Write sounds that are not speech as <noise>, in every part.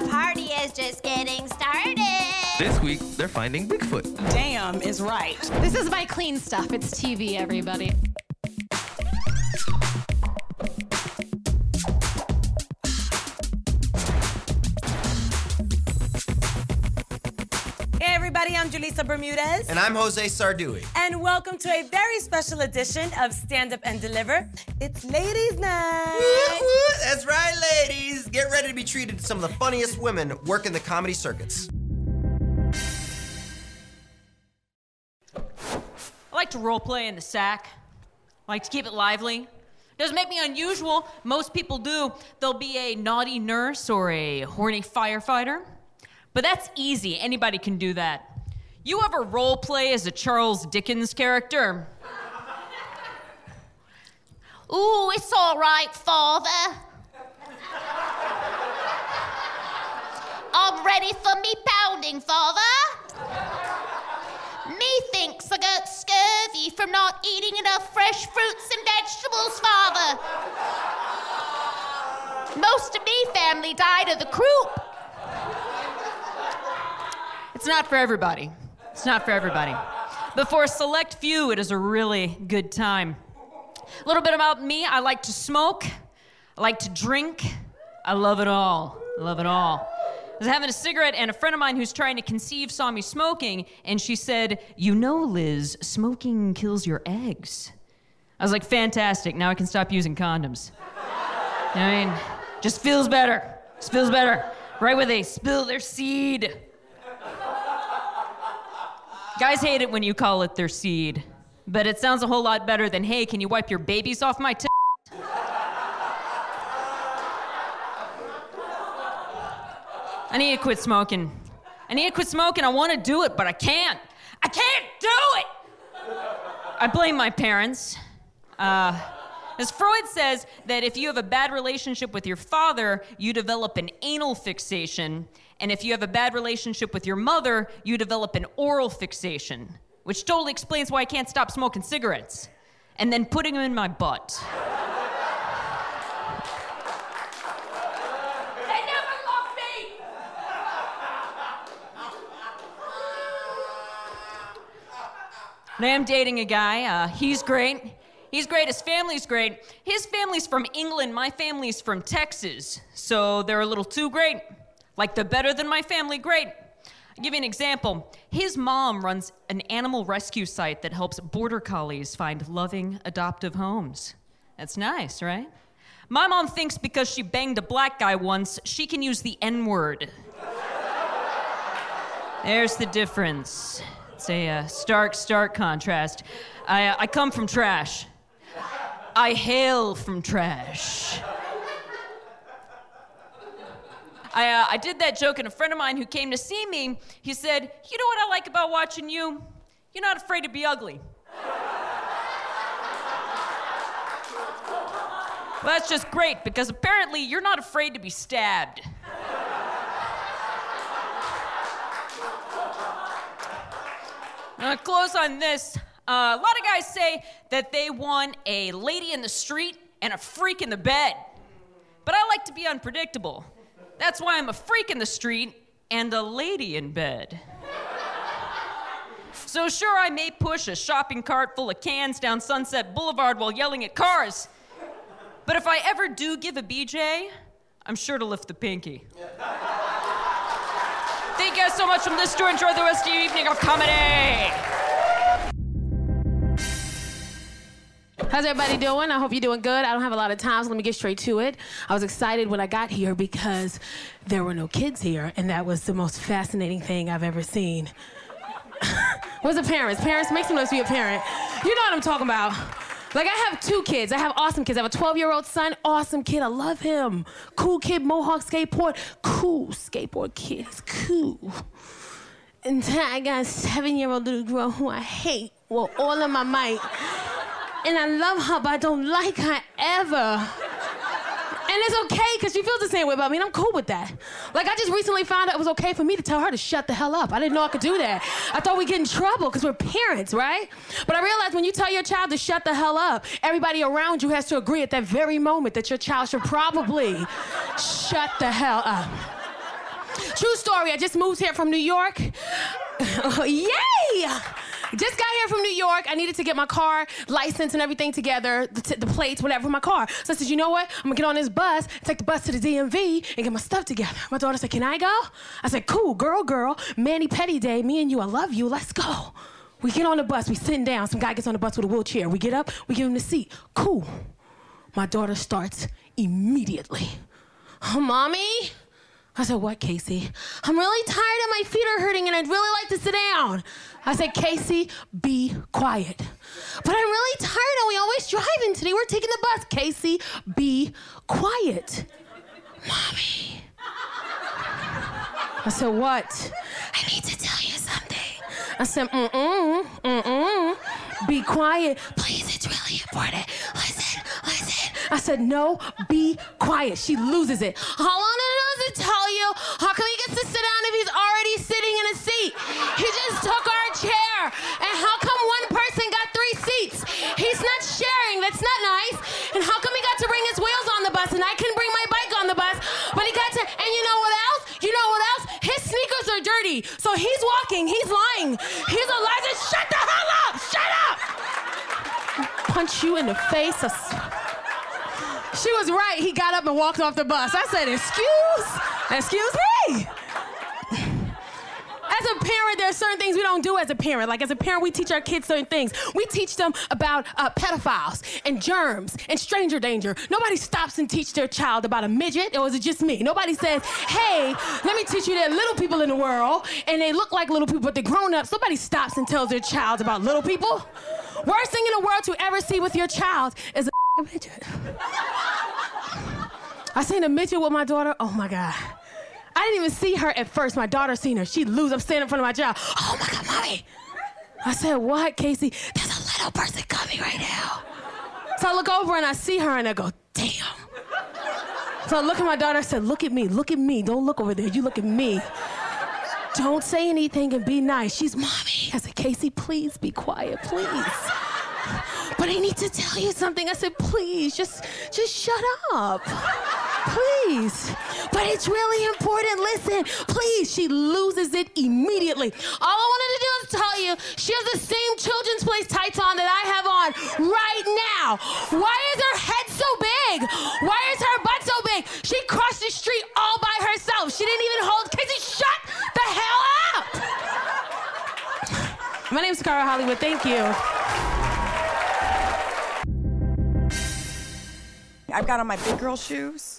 the party is just getting started. This week, they're finding Bigfoot. Damn is right. This is my clean stuff. It's TV, everybody. I'm Julissa Bermudez. And I'm Jose Sarduy. And welcome to a very special edition of Stand Up and Deliver. It's Ladies Night. That's right, ladies. Get ready to be treated to some of the funniest women working the comedy circuits. I like to role play in the sack. I like to keep it lively. Doesn't make me unusual. Most people do. They'll be a naughty nurse or a horny firefighter. But that's easy. Anybody can do that. You ever role play as a Charles Dickens character? Ooh, it's all right, Father. I'm ready for me pounding, Father. Me thinks I got scurvy from not eating enough fresh fruits and vegetables, Father. Most of me family died of the croup. It's not for everybody. It's not for everybody. But for a select few, it is a really good time. A little bit about me I like to smoke, I like to drink, I love it all. I love it all. I was having a cigarette, and a friend of mine who's trying to conceive saw me smoking, and she said, You know, Liz, smoking kills your eggs. I was like, Fantastic, now I can stop using condoms. I mean? Just feels better. Just feels better. Right where they spill their seed. Guys hate it when you call it their seed, but it sounds a whole lot better than, hey, can you wipe your babies off my t? I need to quit smoking. I need to quit smoking. I want to do it, but I can't. I can't do it! I blame my parents. Uh, as Freud says that if you have a bad relationship with your father, you develop an anal fixation. And if you have a bad relationship with your mother, you develop an oral fixation, which totally explains why I can't stop smoking cigarettes and then putting them in my butt. they never loved me! And I am dating a guy. Uh, he's great. He's great. His family's great. His family's from England. My family's from Texas. So they're a little too great. Like the better than my family, great. I'll give you an example. His mom runs an animal rescue site that helps border collies find loving, adoptive homes. That's nice, right? My mom thinks because she banged a black guy once, she can use the N word. There's the difference. It's a uh, stark, stark contrast. I, uh, I come from trash. I hail from trash. I, uh, I did that joke, and a friend of mine who came to see me, he said, You know what I like about watching you? You're not afraid to be ugly. well, that's just great because apparently you're not afraid to be stabbed. Close on this. Uh, a lot of guys say that they want a lady in the street and a freak in the bed. But I like to be unpredictable. That's why I'm a freak in the street and a lady in bed. So, sure, I may push a shopping cart full of cans down Sunset Boulevard while yelling at cars. But if I ever do give a BJ, I'm sure to lift the pinky. Thank you guys so much from this to enjoy the rest of your evening of comedy. How's everybody doing? I hope you're doing good. I don't have a lot of time, so let me get straight to it. I was excited when I got here because there were no kids here, and that was the most fascinating thing I've ever seen. <laughs> Where's the parents? Parents, make some noise for your parent. You know what I'm talking about. Like, I have two kids. I have awesome kids. I have a 12 year old son, awesome kid. I love him. Cool kid, Mohawk skateboard. Cool skateboard kid. Cool. And then I got a seven year old little girl who I hate with all of my might. And I love her, but I don't like her ever. And it's okay, because she feels the same way about me, and I'm cool with that. Like, I just recently found out it was okay for me to tell her to shut the hell up. I didn't know I could do that. I thought we'd get in trouble, because we're parents, right? But I realized when you tell your child to shut the hell up, everybody around you has to agree at that very moment that your child should probably shut the hell up. True story. I just moved here from New York. <laughs> Yay! Just got here from New York. I needed to get my car license and everything together, the, the plates, whatever, my car. So I said, you know what? I'm gonna get on this bus, take the bus to the DMV, and get my stuff together. My daughter said, can I go? I said, cool, girl, girl. Manny Petty Day, me and you, I love you. Let's go. We get on the bus, we sitting down. Some guy gets on the bus with a wheelchair. We get up, we give him the seat. Cool. My daughter starts immediately. Oh, mommy? I said, What, Casey? I'm really tired and my feet are hurting and I'd really like to sit down. I said, Casey, be quiet. But I'm really tired and we always drive and today we're taking the bus. Casey, be quiet. Mommy. I said, What? I need to tell you something. I said, Mm-mm, mm-mm. Be quiet. Please, it's really important. Listen, listen. I said, No, be quiet. She loses it. How long So he's walking, he's lying. He's a liar. Shut the hell up! Shut up! Punch you in the face. She was right. He got up and walked off the bus. I said, Excuse? Excuse me? As a parent, there are certain things we don't do as a parent. Like as a parent, we teach our kids certain things. We teach them about uh, pedophiles and germs and stranger danger. Nobody stops and teach their child about a midget, or is it just me? Nobody says, "Hey, let me teach you that little people in the world, and they look like little people, but they're grown ups." Nobody stops and tells their child about little people. Worst thing in the world to ever see with your child is a <laughs> midget. I seen a midget with my daughter. Oh my God. I didn't even see her at first. My daughter seen her. She lose. I'm standing in front of my child. Oh my God, mommy. I said, what, Casey? There's a little person coming right now. So I look over and I see her and I go, damn. So I look at my daughter. I said, look at me. Look at me. Don't look over there. You look at me. Don't say anything and be nice. She's mommy. I said, Casey, please be quiet, please. But I need to tell you something. I said, please, just, just shut up. Please. But it's really important. Listen, please. She loses it immediately. All I wanted to do is tell you she has the same children's place tights on that I have on right now. Why is her head so big? Why is her butt so big? She crossed the street all by herself. She didn't even hold. Casey, shut the hell up. My name is Cara Hollywood. Thank you. I've got on my big girl shoes.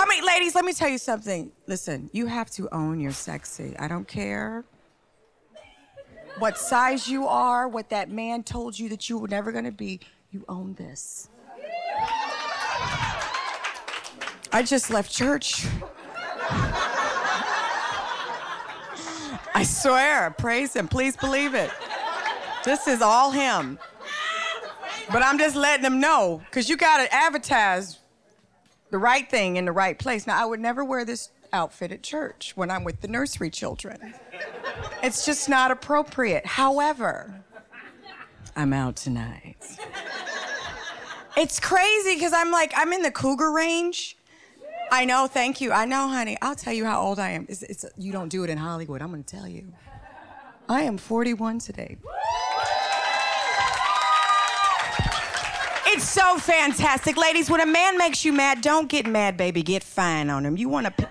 How many ladies? Let me tell you something. Listen, you have to own your sexy. I don't care what size you are, what that man told you that you were never gonna be. You own this. I just left church. I swear, praise him. Please believe it. This is all him. But I'm just letting them know, because you got to advertise the right thing in the right place. Now, I would never wear this outfit at church when I'm with the nursery children. It's just not appropriate. However, I'm out tonight. It's crazy because I'm like, I'm in the cougar range. I know, thank you. I know, honey. I'll tell you how old I am. It's, it's, you don't do it in Hollywood. I'm going to tell you. I am 41 today. It's so fantastic. Ladies, when a man makes you mad, don't get mad, baby. Get fine on him. You want to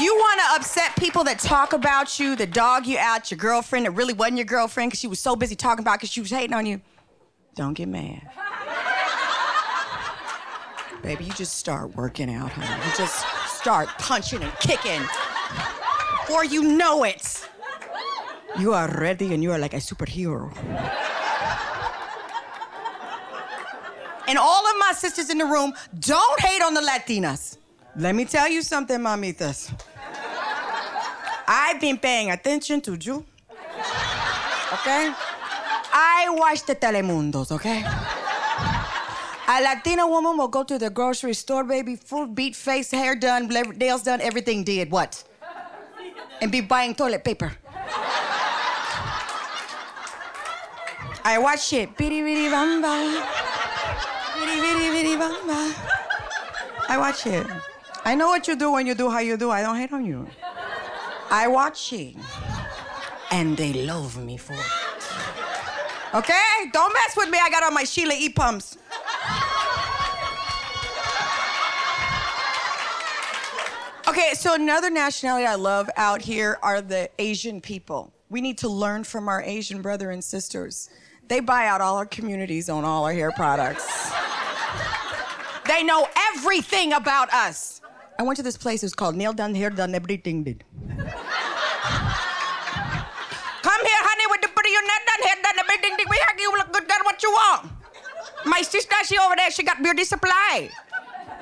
you want to upset people that talk about you, that dog you out, your girlfriend that really wasn't your girlfriend because she was so busy talking about because she was hating on you. Don't get mad. baby, you just start working out, honey. You just start punching and kicking. Before you know it. You are ready and you are like a superhero. And all of my sisters in the room, don't hate on the Latinas. Let me tell you something, mamitas. I've been paying attention to you. Okay? I watch the Telemundos, okay? A Latina woman will go to the grocery store, baby, full beat face, hair done, nails done, everything did. What? And be buying toilet paper. I watch it. Bitty bitty bamba. I watch it. I know what you do when you do how you do. I don't hate on you. I watching. And they love me for it. Okay? Don't mess with me. I got on my Sheila E. pumps. Okay, so another nationality I love out here are the Asian people. We need to learn from our Asian brother and sisters. They buy out all our communities on all our hair products. They know everything about us. I went to this place, it was called Nail Done, Hair Done, Everything Did. Come here, honey, with the pretty your nail done, hair done, everything did. We have you look good, got what you want. My sister, she over there, she got beauty supply.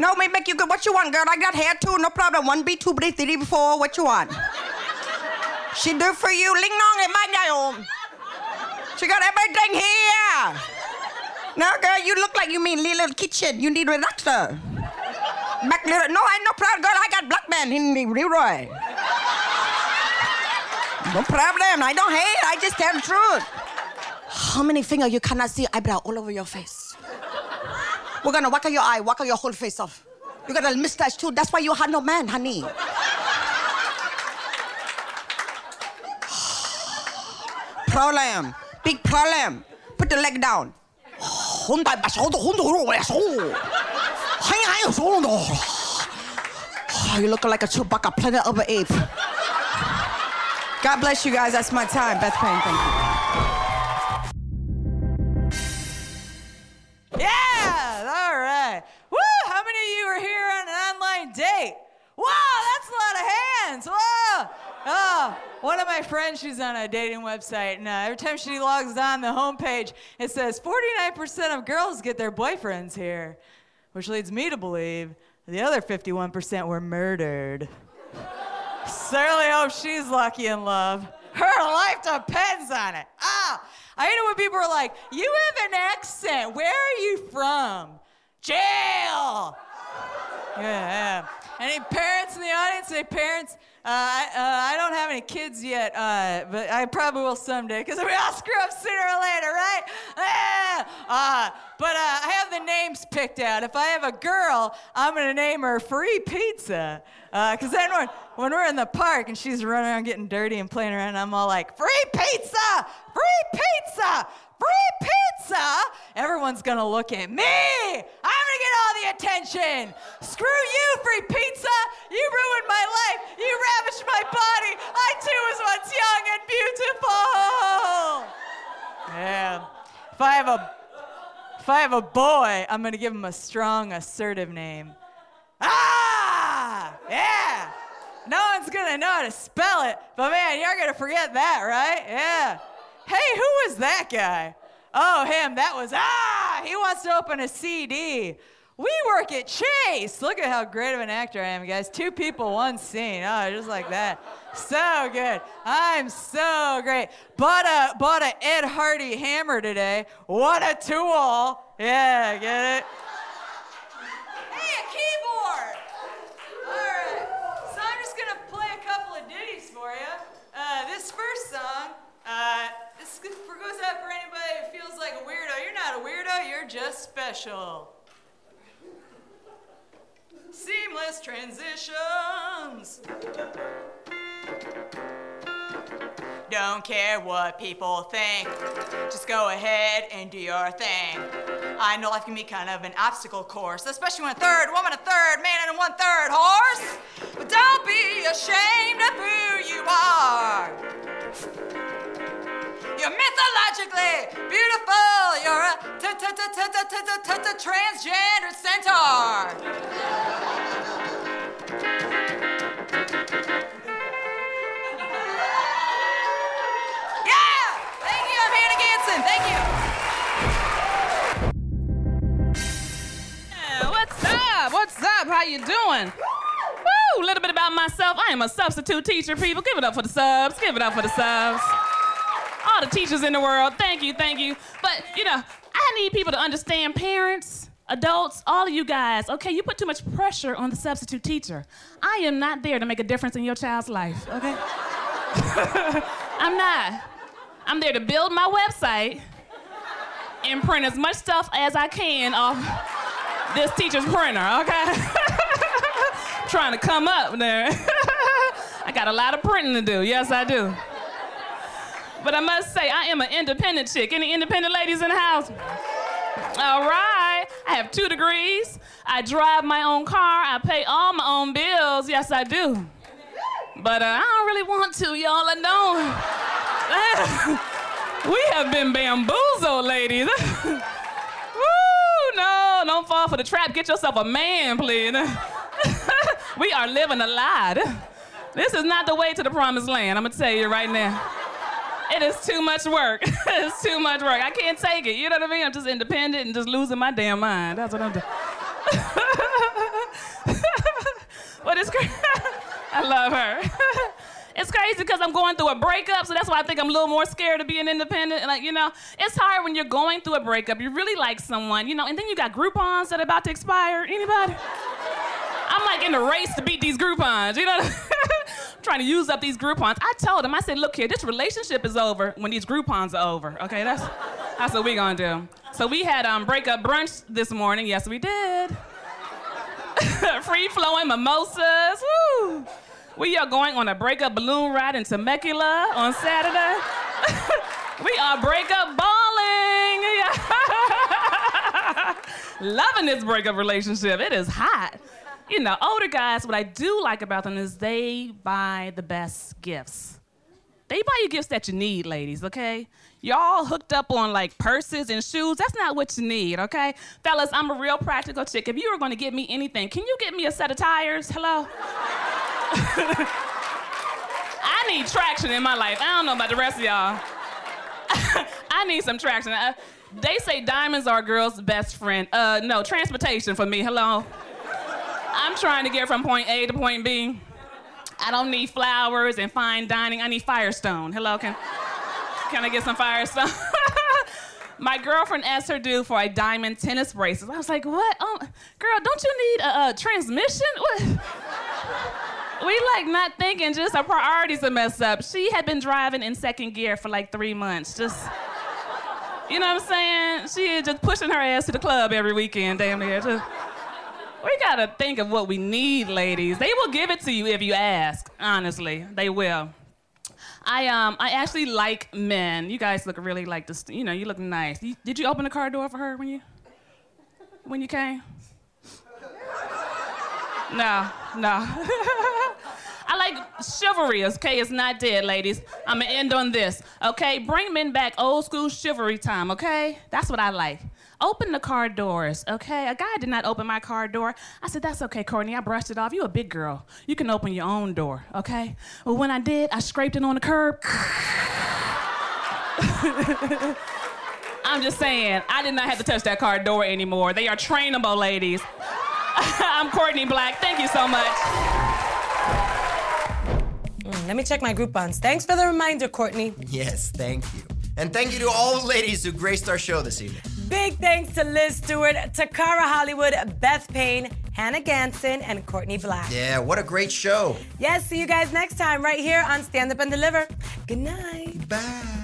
No, me make you good. What you want, girl? I got hair too, no problem. One B, two B, three B, four. What you want? She do for you. Ling nong at my home. She got everything here. Now, girl, you look like you mean little kitchen. You need a doctor. Back little. No, I no proud girl. I got black man in the Leroy. No problem. I don't hate. I just tell the truth. How many fingers you cannot see eyebrow all over your face? We're gonna whack out your eye, whack out your whole face off. You got a mustache too. That's why you had no man, honey. <sighs> problem. Big problem. Put the leg down. You look like a Chewbacca, planet of ape. God bless you guys. That's my time. Beth Payne, thank you. Oh, one of my friends, she's on a dating website, and uh, every time she logs on the homepage, it says 49% of girls get their boyfriends here, which leads me to believe the other 51% were murdered. Certainly hope she's lucky in love. Her life depends on it. Ah, I hate it when people are like, "You have an accent. Where are you from?" Jail. Yeah. yeah. Any parents in the audience? Any parents? Uh, I, uh, I don't have any kids yet, uh, but I probably will someday because we all screw up sooner or later, right? Ah! Uh, but uh, I have the names picked out. If I have a girl, I'm going to name her Free Pizza. Because then when, when we're in the park and she's running around getting dirty and playing around, I'm all like, Free pizza! Free pizza! Free pizza! Everyone's gonna look at me! I'm gonna get all the attention! Screw you, free pizza! You ruined my life! You ravished my body! I too was once young and beautiful! Yeah. If I have a if I have a boy, I'm gonna give him a strong, assertive name. Ah! Yeah! No one's gonna know how to spell it, but man, you're gonna forget that, right? Yeah. Hey, who was that guy? Oh, him. That was, ah, he wants to open a CD. We work at Chase. Look at how great of an actor I am, guys. Two people, one scene. Oh, just like that. So good. I'm so great. Bought a bought a Ed Hardy hammer today. What a tool. Yeah, get it? Hey, a keyboard. All right. So I'm just gonna play a couple of ditties for you. Uh, this first song. Uh, this goes out for anybody who feels like a weirdo. You're not a weirdo, you're just special. Seamless transitions. Don't care what people think. Just go ahead and do your thing. I know life can be kind of an obstacle course, especially when a third woman, a third man, and a one third horse. But don't be ashamed of who you are. You're mythologically beautiful. You're a transgender centaur. Yeah! Thank you. I'm Hannah Ganson. Thank you. What's up? What's up? How you doing? Woo! A little bit about myself. I am a substitute teacher, people. Give it up for the subs. Give it up for the subs. All the teachers in the world. Thank you, thank you. But, you know, I need people to understand parents, adults, all of you guys. Okay, you put too much pressure on the substitute teacher. I am not there to make a difference in your child's life, okay? <laughs> I'm not. I'm there to build my website and print as much stuff as I can off this teacher's printer, okay? <laughs> trying to come up there. <laughs> I got a lot of printing to do. Yes, I do. But I must say, I am an independent chick. Any independent ladies in the house? All right. I have two degrees. I drive my own car. I pay all my own bills. Yes, I do. But uh, I don't really want to, y'all. I don't. <laughs> we have been bamboozled, ladies. <laughs> Woo, no, don't fall for the trap. Get yourself a man, please. <laughs> we are living a lie. This is not the way to the promised land. I'm gonna tell you right now. It is too much work. <laughs> it's too much work. I can't take it. You know what I mean? I'm just independent and just losing my damn mind. That's what I'm doing. <laughs> but it's crazy. <laughs> I love her. it's crazy because I'm going through a breakup, so that's why I think I'm a little more scared of being independent. And like, you know, it's hard when you're going through a breakup. You really like someone, you know, and then you got Groupons that are about to expire. Anybody? I'm like in the race to beat these Groupons, you know? Trying to use up these Groupons. I told him, I said, look here, this relationship is over when these Groupons are over. Okay, that's that's what we gonna do. So we had um breakup brunch this morning. Yes, we did. <laughs> Free flowing mimosas. Woo! We are going on a breakup balloon ride in Temecula on Saturday. <laughs> we are breakup balling. <laughs> Loving this breakup relationship. It is hot you know, older guys, what I do like about them is they buy the best gifts. They buy you gifts that you need, ladies, okay? Y'all hooked up on like purses and shoes. That's not what you need, okay? Fellas, I'm a real practical chick. If you were gonna get me anything, can you get me a set of tires? Hello? <laughs> I need traction in my life. I don't know about the rest of y'all. <laughs> I need some traction. Uh, they say diamonds are a girl's best friend. Uh, no, transportation for me. Hello? I'm trying to get from point A to point B. I don't need flowers and fine dining. I need Firestone. Hello, can, can I get some Firestone? <laughs> My girlfriend asked her dude for a diamond tennis bracelet. I was like, what? Oh, girl, don't you need a, a transmission? What? <laughs> we like not thinking, just our priorities are messed up. She had been driving in second gear for like three months. Just, you know what I'm saying? She is just pushing her ass to the club every weekend, damn near. Just, we gotta think of what we need, ladies. They will give it to you if you ask. Honestly, they will. I um I actually like men. You guys look really like this. You know, you look nice. You, did you open the car door for her when you when you came? No, no. <laughs> Like chivalry, okay? It's not dead, ladies. I'm gonna end on this, okay? Bring men back old school chivalry time, okay? That's what I like. Open the car doors, okay? A guy did not open my car door. I said, That's okay, Courtney. I brushed it off. You a big girl. You can open your own door, okay? Well, when I did, I scraped it on the curb. <laughs> I'm just saying, I did not have to touch that car door anymore. They are trainable, ladies. <laughs> I'm Courtney Black. Thank you so much. Let me check my Groupons. Thanks for the reminder, Courtney. Yes, thank you. And thank you to all the ladies who graced our show this evening. Big thanks to Liz Stewart, Takara Hollywood, Beth Payne, Hannah Ganson, and Courtney Black. Yeah, what a great show. Yes, see you guys next time right here on Stand Up and Deliver. Good night. Bye.